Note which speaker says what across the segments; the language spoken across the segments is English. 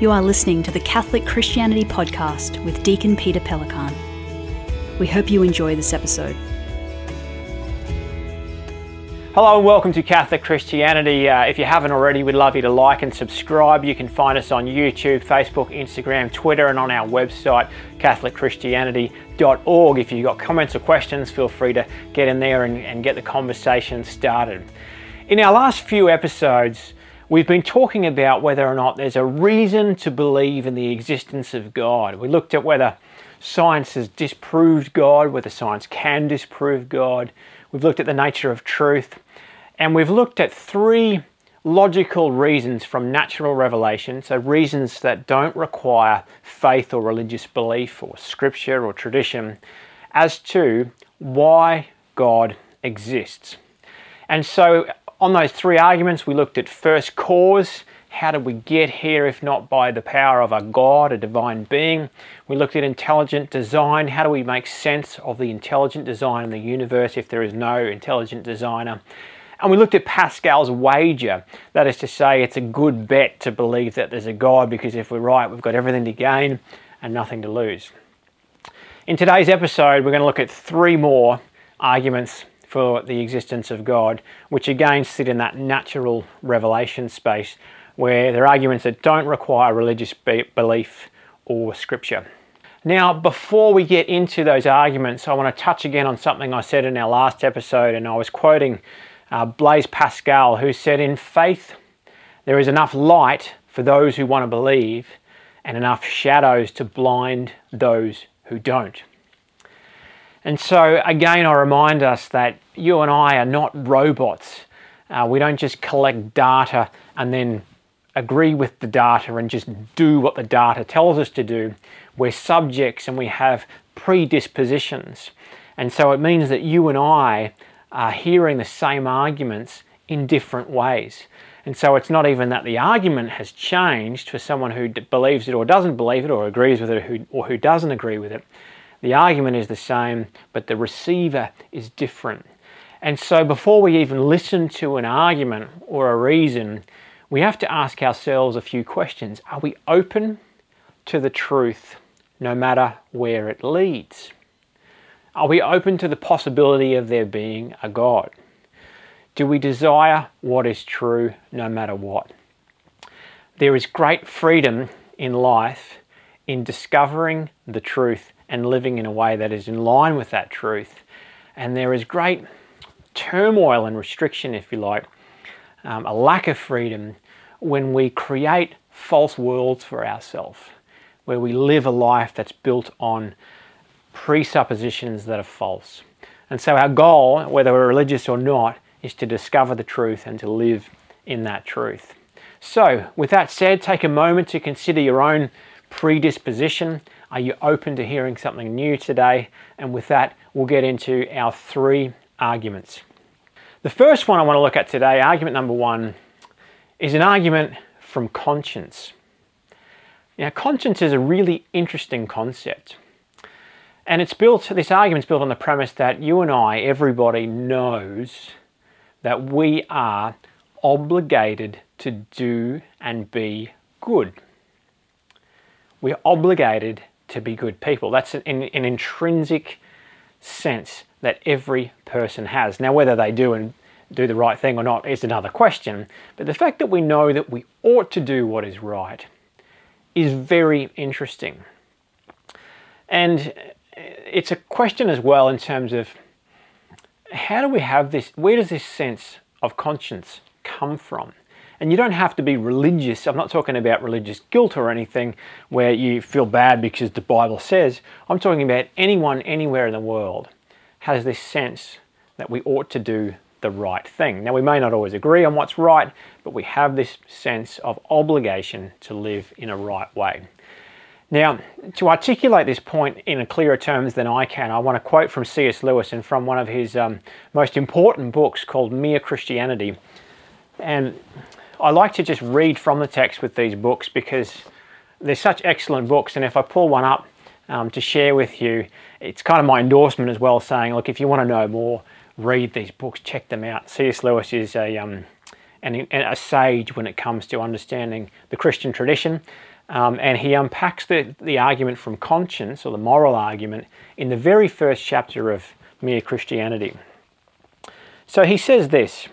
Speaker 1: You are listening to the Catholic Christianity Podcast with Deacon Peter Pellicaan. We hope you enjoy this episode.
Speaker 2: Hello and welcome to Catholic Christianity. Uh, if you haven't already, we'd love you to like and subscribe. You can find us on YouTube, Facebook, Instagram, Twitter, and on our website, CatholicChristianity.org. If you've got comments or questions, feel free to get in there and, and get the conversation started. In our last few episodes, we've been talking about whether or not there's a reason to believe in the existence of God. We looked at whether science has disproved God, whether science can disprove God. We've looked at the nature of truth. And we've looked at three logical reasons from natural revelation, so reasons that don't require faith or religious belief or scripture or tradition, as to why God exists. And so on those three arguments, we looked at first cause. How did we get here if not by the power of a God, a divine being? We looked at intelligent design. How do we make sense of the intelligent design in the universe if there is no intelligent designer? And we looked at Pascal's wager. That is to say, it's a good bet to believe that there's a God because if we're right, we've got everything to gain and nothing to lose. In today's episode, we're going to look at three more arguments for the existence of God, which again sit in that natural revelation space where they're arguments that don't require religious belief or scripture. Now, before we get into those arguments, I want to touch again on something I said in our last episode, and I was quoting uh, Blaise Pascal, who said, In faith, there is enough light for those who want to believe, and enough shadows to blind those who don't. And so, again, I remind us that you and I are not robots. Uh, we don't just collect data and then agree with the data and just do what the data tells us to do. We're subjects and we have predispositions. And so it means that you and I are hearing the same arguments in different ways. And so it's not even that the argument has changed for someone who believes it or doesn't believe it or agrees with it or who doesn't agree with it. The argument is the same, but the receiver is different. And so, before we even listen to an argument or a reason, we have to ask ourselves a few questions. Are we open to the truth no matter where it leads? Are we open to the possibility of there being a God? Do we desire what is true no matter what? There is great freedom in life in discovering the truth and living in a way that is in line with that truth. And there is great turmoil and restriction, if you like, um, a lack of freedom when we create false worlds for ourselves, where we live a life that's built on presuppositions that are false. And so, our goal, whether we're religious or not, is to discover the truth and to live in that truth. So, with that said, take a moment to consider your own predisposition are you open to hearing something new today? And with that, we'll get into our three arguments. The first one I want to look at today, argument number one, is an argument from conscience. Now, conscience is a really interesting concept. And it's built, this argument's built on the premise that you and I, everybody knows that we are obligated to do and be good. We're obligated to be good people. That's an, an intrinsic sense that every person has. Now, whether they do and do the right thing or not is another question. But the fact that we know that we ought to do what is right is very interesting. And it's a question as well in terms of how do we have this, where does this sense of conscience come from? And you don't have to be religious. I'm not talking about religious guilt or anything where you feel bad because the Bible says. I'm talking about anyone anywhere in the world has this sense that we ought to do the right thing. Now, we may not always agree on what's right, but we have this sense of obligation to live in a right way. Now, to articulate this point in clearer terms than I can, I want to quote from C.S. Lewis and from one of his um, most important books called Mere Christianity. And I like to just read from the text with these books because they're such excellent books. And if I pull one up um, to share with you, it's kind of my endorsement as well, saying, look, if you want to know more, read these books, check them out. C.S. Lewis is a, um, an, a sage when it comes to understanding the Christian tradition. Um, and he unpacks the, the argument from conscience or the moral argument in the very first chapter of Mere Christianity. So he says this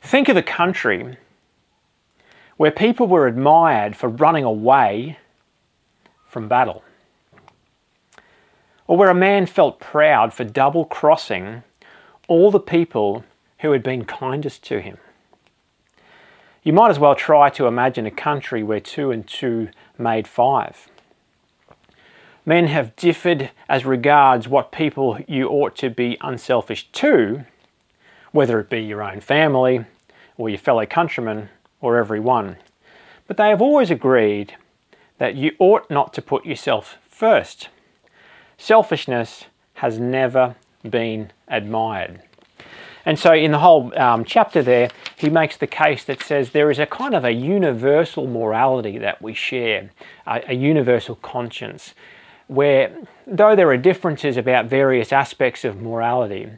Speaker 2: Think of a country where people were admired for running away from battle, or where a man felt proud for double crossing all the people who had been kindest to him. You might as well try to imagine a country where two and two made five. Men have differed as regards what people you ought to be unselfish to, whether it be your own family, or your fellow countrymen, or everyone. But they have always agreed that you ought not to put yourself first. Selfishness has never been admired. And so, in the whole um, chapter there, he makes the case that says there is a kind of a universal morality that we share, a, a universal conscience, where though there are differences about various aspects of morality,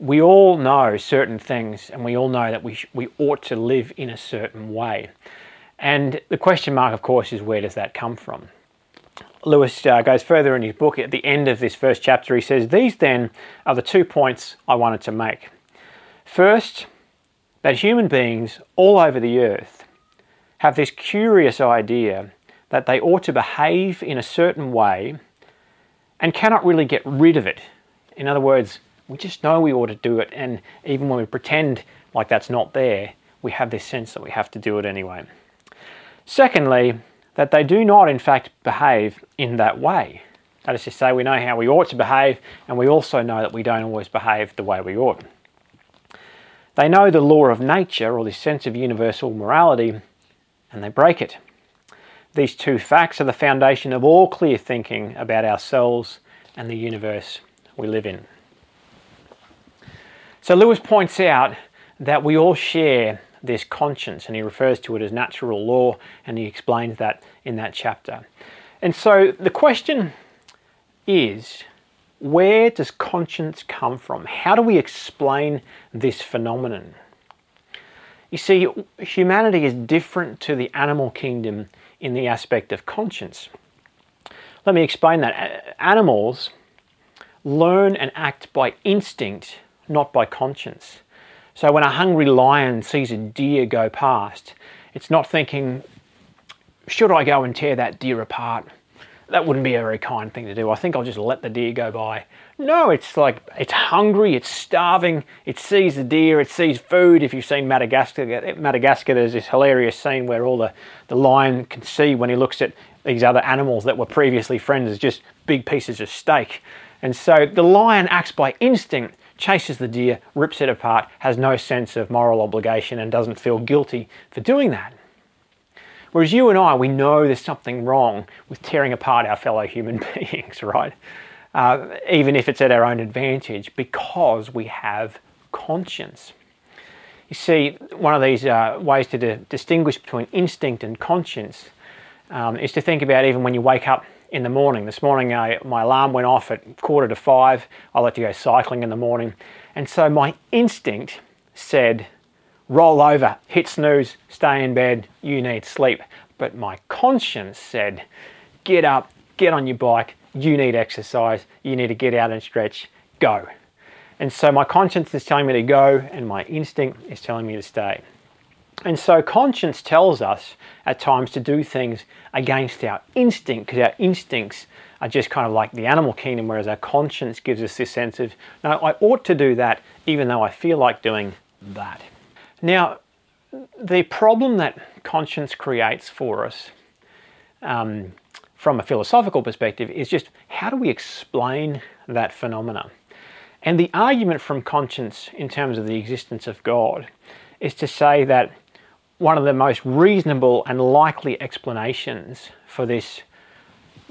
Speaker 2: we all know certain things and we all know that we, we ought to live in a certain way. And the question mark, of course, is where does that come from? Lewis uh, goes further in his book at the end of this first chapter. He says, These then are the two points I wanted to make. First, that human beings all over the earth have this curious idea that they ought to behave in a certain way and cannot really get rid of it. In other words, we just know we ought to do it, and even when we pretend like that's not there, we have this sense that we have to do it anyway. Secondly, that they do not, in fact, behave in that way. That is to say, we know how we ought to behave, and we also know that we don't always behave the way we ought. They know the law of nature, or the sense of universal morality, and they break it. These two facts are the foundation of all clear thinking about ourselves and the universe we live in. So Lewis points out that we all share this conscience, and he refers to it as natural law, and he explains that in that chapter. And so the question is where does conscience come from? How do we explain this phenomenon? You see, humanity is different to the animal kingdom in the aspect of conscience. Let me explain that. Animals learn and act by instinct not by conscience. So when a hungry lion sees a deer go past, it's not thinking, should I go and tear that deer apart? That wouldn't be a very kind thing to do. I think I'll just let the deer go by. No, it's like it's hungry, it's starving, it sees the deer, it sees food. If you've seen Madagascar, Madagascar, there's this hilarious scene where all the, the lion can see when he looks at these other animals that were previously friends as just big pieces of steak. And so the lion acts by instinct chases the deer, rips it apart, has no sense of moral obligation, and doesn't feel guilty for doing that. Whereas you and I, we know there's something wrong with tearing apart our fellow human beings, right? Uh, even if it's at our own advantage, because we have conscience. You see, one of these uh, ways to di- distinguish between instinct and conscience um, is to think about even when you wake up in the morning. This morning, I, my alarm went off at quarter to five. I like to go cycling in the morning. And so my instinct said, roll over, hit snooze, stay in bed, you need sleep. But my conscience said, get up, get on your bike, you need exercise, you need to get out and stretch, go. And so my conscience is telling me to go, and my instinct is telling me to stay. And so conscience tells us at times to do things against our instinct because our instincts are just kind of like the animal kingdom, whereas our conscience gives us this sense of, no, I ought to do that even though I feel like doing that. Now, the problem that conscience creates for us um, from a philosophical perspective is just how do we explain that phenomena? And the argument from conscience in terms of the existence of God is to say that one of the most reasonable and likely explanations for this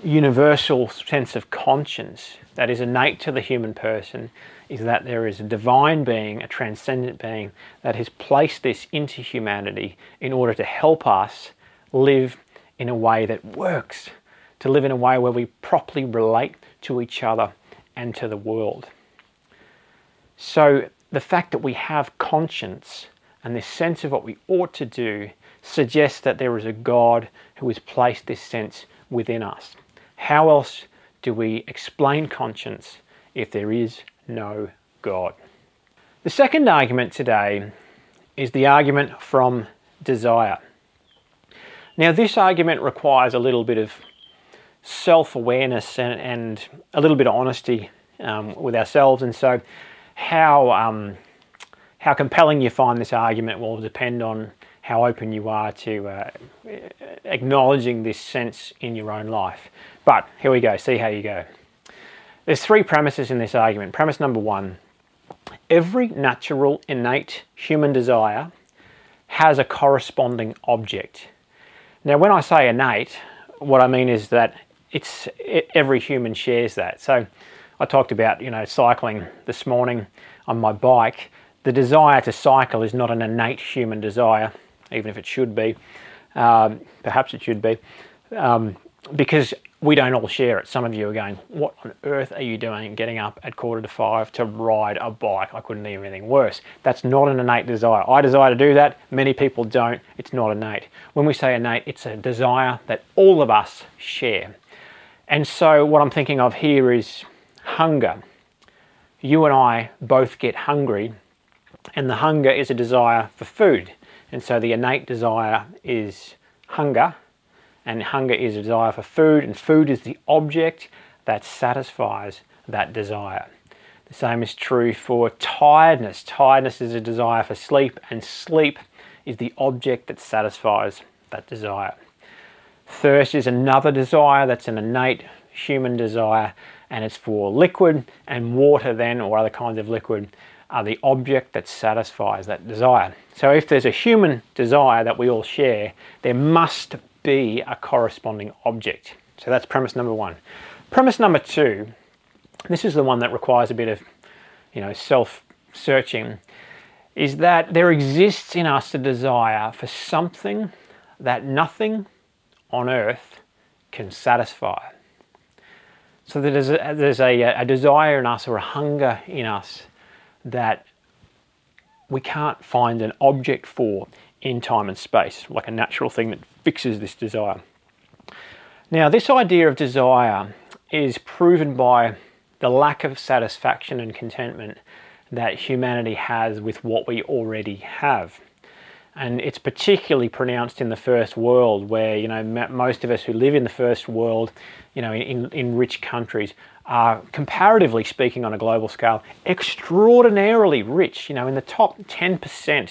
Speaker 2: universal sense of conscience that is innate to the human person is that there is a divine being, a transcendent being, that has placed this into humanity in order to help us live in a way that works, to live in a way where we properly relate to each other and to the world. So the fact that we have conscience and this sense of what we ought to do suggests that there is a God who has placed this sense within us. How else do we explain conscience if there is no God? The second argument today is the argument from desire. Now, this argument requires a little bit of self awareness and, and, a little bit of honesty um, with ourselves, and so how, um, how compelling you find this argument will depend on how open you are to uh, acknowledging this sense in your own life. But here we go, see how you go. There's three premises in this argument. Premise number one every natural, innate human desire has a corresponding object. Now, when I say innate, what I mean is that it's every human shares that. So, I talked about you know cycling this morning on my bike. The desire to cycle is not an innate human desire, even if it should be. Um, perhaps it should be, um, because we don't all share it. Some of you are going, What on earth are you doing getting up at quarter to five to ride a bike? I couldn't of anything worse. That's not an innate desire. I desire to do that. Many people don't. It's not innate. When we say innate, it's a desire that all of us share. And so, what I'm thinking of here is hunger. You and I both get hungry, and the hunger is a desire for food. And so, the innate desire is hunger and hunger is a desire for food, and food is the object that satisfies that desire. The same is true for tiredness. Tiredness is a desire for sleep, and sleep is the object that satisfies that desire. Thirst is another desire that's an innate human desire, and it's for liquid, and water, then, or other kinds of liquid, are the object that satisfies that desire. So, if there's a human desire that we all share, there must be a corresponding object. So that's premise number one. Premise number two, this is the one that requires a bit of, you know, self-searching, is that there exists in us a desire for something that nothing on earth can satisfy. So there's a, there's a, a desire in us or a hunger in us that we can't find an object for in time and space, like a natural thing that fixes this desire. Now, this idea of desire is proven by the lack of satisfaction and contentment that humanity has with what we already have. And it's particularly pronounced in the first world, where you know most of us who live in the first world, you know, in, in rich countries, are comparatively speaking on a global scale extraordinarily rich. You know, in the top 10%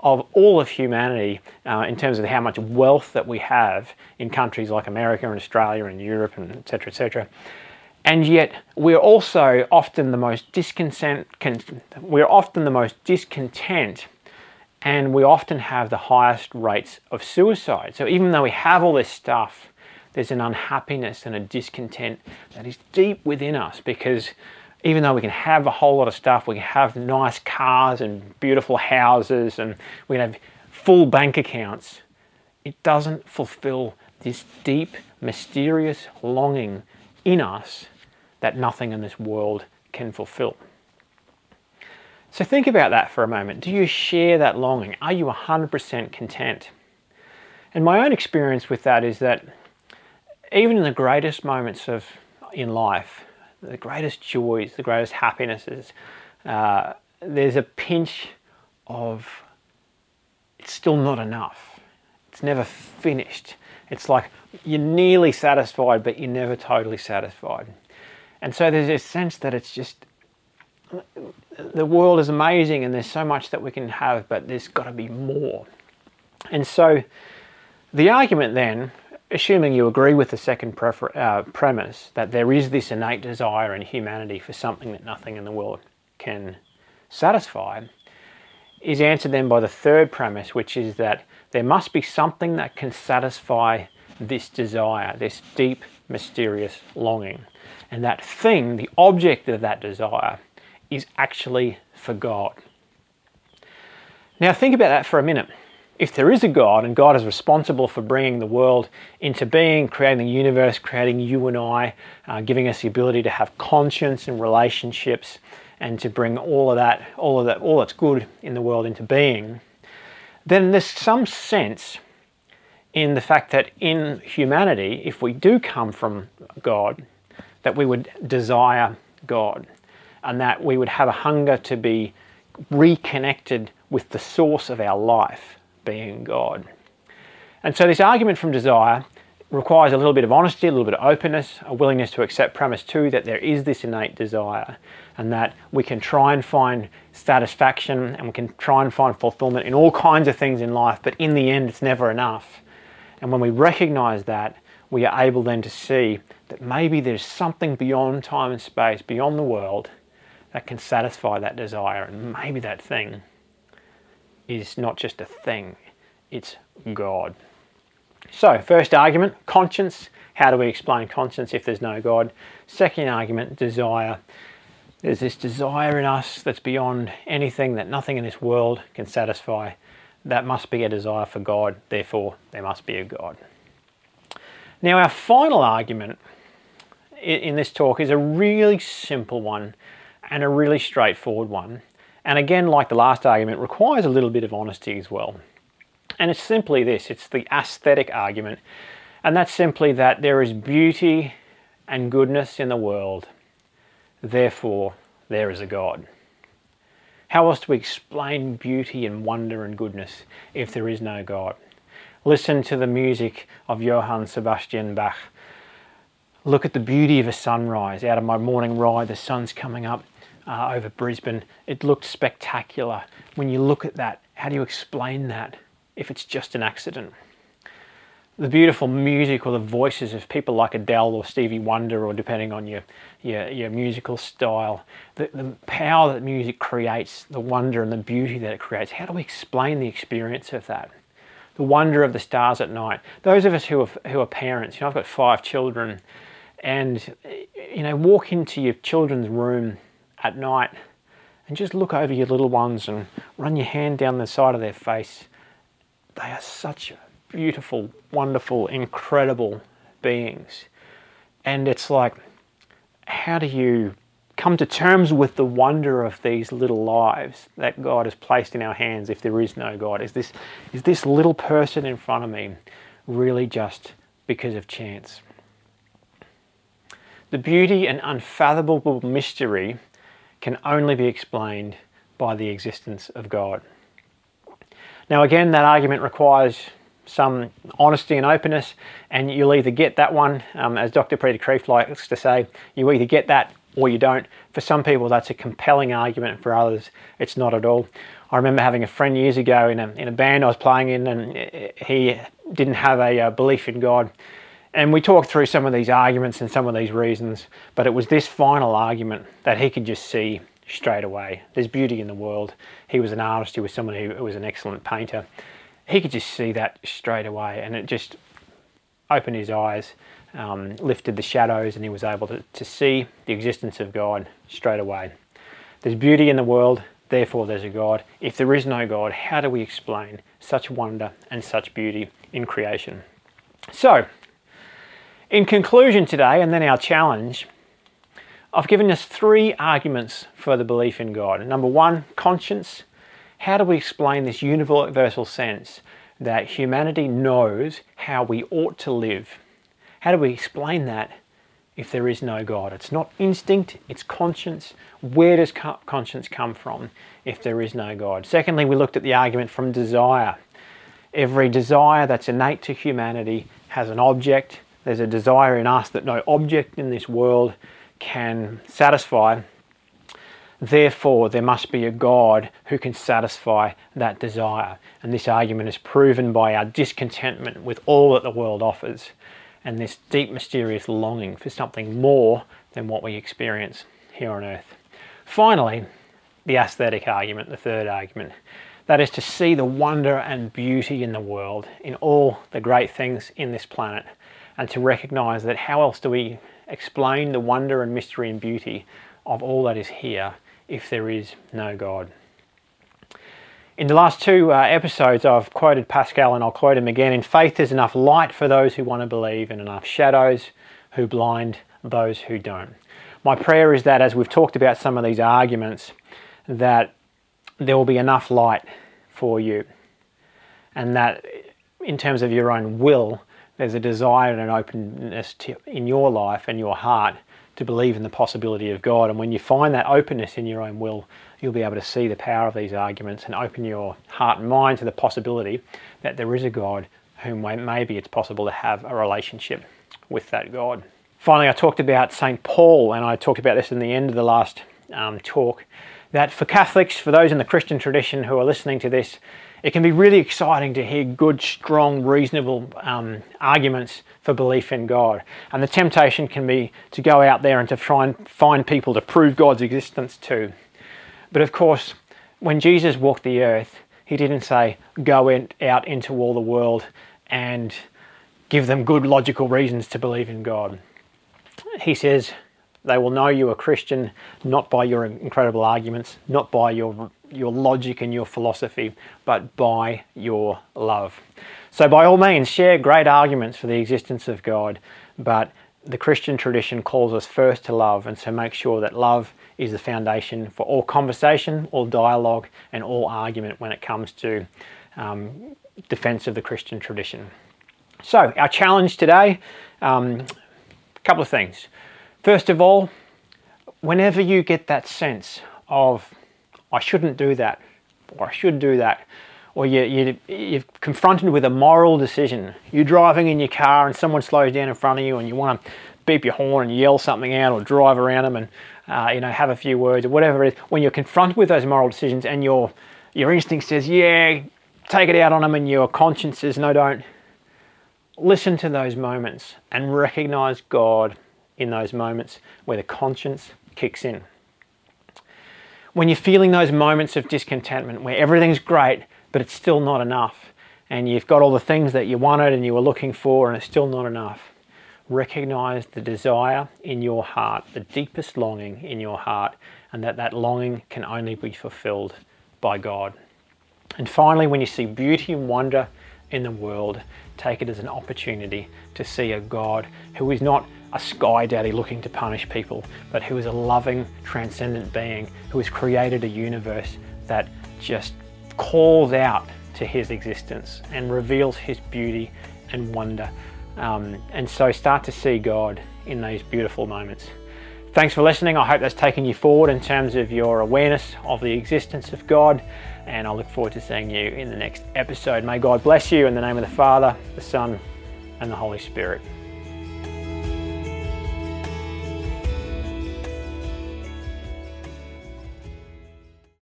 Speaker 2: of all of humanity uh, in terms of how much wealth that we have in countries like America and Australia and Europe and etc. etc. And yet we're also often the most discontent. We're often the most discontent, and we often have the highest rates of suicide. So even though we have all this stuff, there's an unhappiness and a discontent that is deep within us because even though we can have a whole lot of stuff, we can have nice cars and beautiful houses and we can have full bank accounts, it doesn't fulfill this deep, mysterious longing in us that nothing in this world can fulfill. So think about that for a moment. Do you share that longing? Are you 100% content? And my own experience with that is that even in the greatest moments of in life, the greatest joys, the greatest happinesses, uh, there's a pinch of it's still not enough. It's never finished. It's like you're nearly satisfied, but you're never totally satisfied. And so there's a sense that it's just the world is amazing and there's so much that we can have, but there's got to be more. And so the argument then assuming you agree with the second prefer- uh, premise that there is this innate desire in humanity for something that nothing in the world can satisfy, is answered then by the third premise, which is that there must be something that can satisfy this desire, this deep, mysterious longing. And that thing, the object of that desire, is actually for God. Now, think about that for a minute if there is a God and God is responsible for bringing the world into being, creating the universe, creating you and I, uh, giving us the ability to have conscience and relationships, and to bring all of that, all of that, all that's good in the world into being, then there's some sense in the fact that in humanity, if we do come from God, that we would desire God and that we would have a hunger to be reconnected with the source of our life, being God. And so, this argument from desire requires a little bit of honesty, a little bit of openness, a willingness to accept premise two that there is this innate desire and that we can try and find satisfaction and we can try and find fulfillment in all kinds of things in life, but in the end, it's never enough. And when we recognize that, we are able then to see that maybe there's something beyond time and space, beyond the world, that can satisfy that desire. And maybe that thing is not just a thing, it's God. So, first argument conscience. How do we explain conscience if there's no God? Second argument desire. There's this desire in us that's beyond anything that nothing in this world can satisfy. That must be a desire for God, therefore, there must be a God. Now, our final argument in this talk is a really simple one and a really straightforward one. And again, like the last argument, requires a little bit of honesty as well. And it's simply this it's the aesthetic argument. And that's simply that there is beauty and goodness in the world, therefore, there is a God. How else do we explain beauty and wonder and goodness if there is no God? Listen to the music of Johann Sebastian Bach. Look at the beauty of a sunrise. Out of my morning ride, the sun's coming up uh, over Brisbane. It looked spectacular. When you look at that, how do you explain that? if it's just an accident. The beautiful music or the voices of people like Adele or Stevie Wonder, or depending on your, your, your musical style, the, the power that music creates, the wonder and the beauty that it creates, how do we explain the experience of that? The wonder of the stars at night. Those of us who are, who are parents, you know, I've got five children, and you know, walk into your children's room at night and just look over your little ones and run your hand down the side of their face they are such beautiful, wonderful, incredible beings. And it's like, how do you come to terms with the wonder of these little lives that God has placed in our hands if there is no God? Is this, is this little person in front of me really just because of chance? The beauty and unfathomable mystery can only be explained by the existence of God. Now, again, that argument requires some honesty and openness, and you'll either get that one, um, as Dr. Peter Kreeft likes to say, you either get that or you don't. For some people, that's a compelling argument. For others, it's not at all. I remember having a friend years ago in a, in a band I was playing in, and he didn't have a uh, belief in God. And we talked through some of these arguments and some of these reasons, but it was this final argument that he could just see straight away. There's beauty in the world. He was an artist, he was someone who was an excellent painter. He could just see that straight away, and it just opened his eyes, um, lifted the shadows, and he was able to, to see the existence of God straight away. There's beauty in the world, therefore there's a God. If there is no God, how do we explain such wonder and such beauty in creation? So, in conclusion today, and then our challenge, I've given us three arguments for the belief in God. Number one, conscience. How do we explain this universal sense that humanity knows how we ought to live? How do we explain that if there is no God? It's not instinct, it's conscience. Where does conscience come from if there is no God? Secondly, we looked at the argument from desire. Every desire that's innate to humanity has an object. There's a desire in us that no object in this world can satisfy. Therefore, there must be a God who can satisfy that desire. And this argument is proven by our discontentment with all that the world offers and this deep, mysterious longing for something more than what we experience here on earth. Finally, the aesthetic argument, the third argument. That is to see the wonder and beauty in the world, in all the great things in this planet, and to recognize that how else do we explain the wonder and mystery and beauty of all that is here if there is no God. In the last two uh, episodes, I've quoted Pascal and I'll quote him again. In faith, there's enough light for those who want to believe, and enough shadows who blind those who don't. My prayer is that as we've talked about some of these arguments, that there will be enough light for you. and that in terms of your own will, there's a desire and an openness to, in your life and your heart to believe in the possibility of God. And when you find that openness in your own will, you'll be able to see the power of these arguments and open your heart and mind to the possibility that there is a God whom maybe it's possible to have a relationship with that God. Finally, I talked about St. Paul, and I talked about this in the end of the last um, talk, that for Catholics, for those in the Christian tradition who are listening to this, it can be really exciting to hear good, strong, reasonable um, arguments for belief in God. And the temptation can be to go out there and to try and find people to prove God's existence to. But of course, when Jesus walked the earth, he didn't say, go in, out into all the world and give them good logical reasons to believe in God. He says, they will know you are Christian not by your incredible arguments, not by your, your logic and your philosophy, but by your love. So, by all means, share great arguments for the existence of God, but the Christian tradition calls us first to love, and so make sure that love is the foundation for all conversation, all dialogue, and all argument when it comes to um, defense of the Christian tradition. So, our challenge today um, a couple of things. First of all, whenever you get that sense of, I shouldn't do that, or I should do that, or you, you, you're confronted with a moral decision, you're driving in your car and someone slows down in front of you and you want to beep your horn and yell something out or drive around them and uh, you know have a few words or whatever it is, when you're confronted with those moral decisions and your, your instinct says, yeah, take it out on them and your conscience says, no, don't, listen to those moments and recognize God in those moments where the conscience kicks in. When you're feeling those moments of discontentment where everything's great, but it's still not enough, and you've got all the things that you wanted and you were looking for, and it's still not enough, recognize the desire in your heart, the deepest longing in your heart, and that that longing can only be fulfilled by God. And finally, when you see beauty and wonder in the world, take it as an opportunity to see a God who is not a sky daddy looking to punish people, but who is a loving, transcendent being who has created a universe that just calls out to his existence and reveals his beauty and wonder. Um, and so start to see God in those beautiful moments. Thanks for listening. I hope that's taken you forward in terms of your awareness of the existence of God. And I look forward to seeing you in the next episode. May God bless you in the name of the Father, the Son, and the Holy Spirit.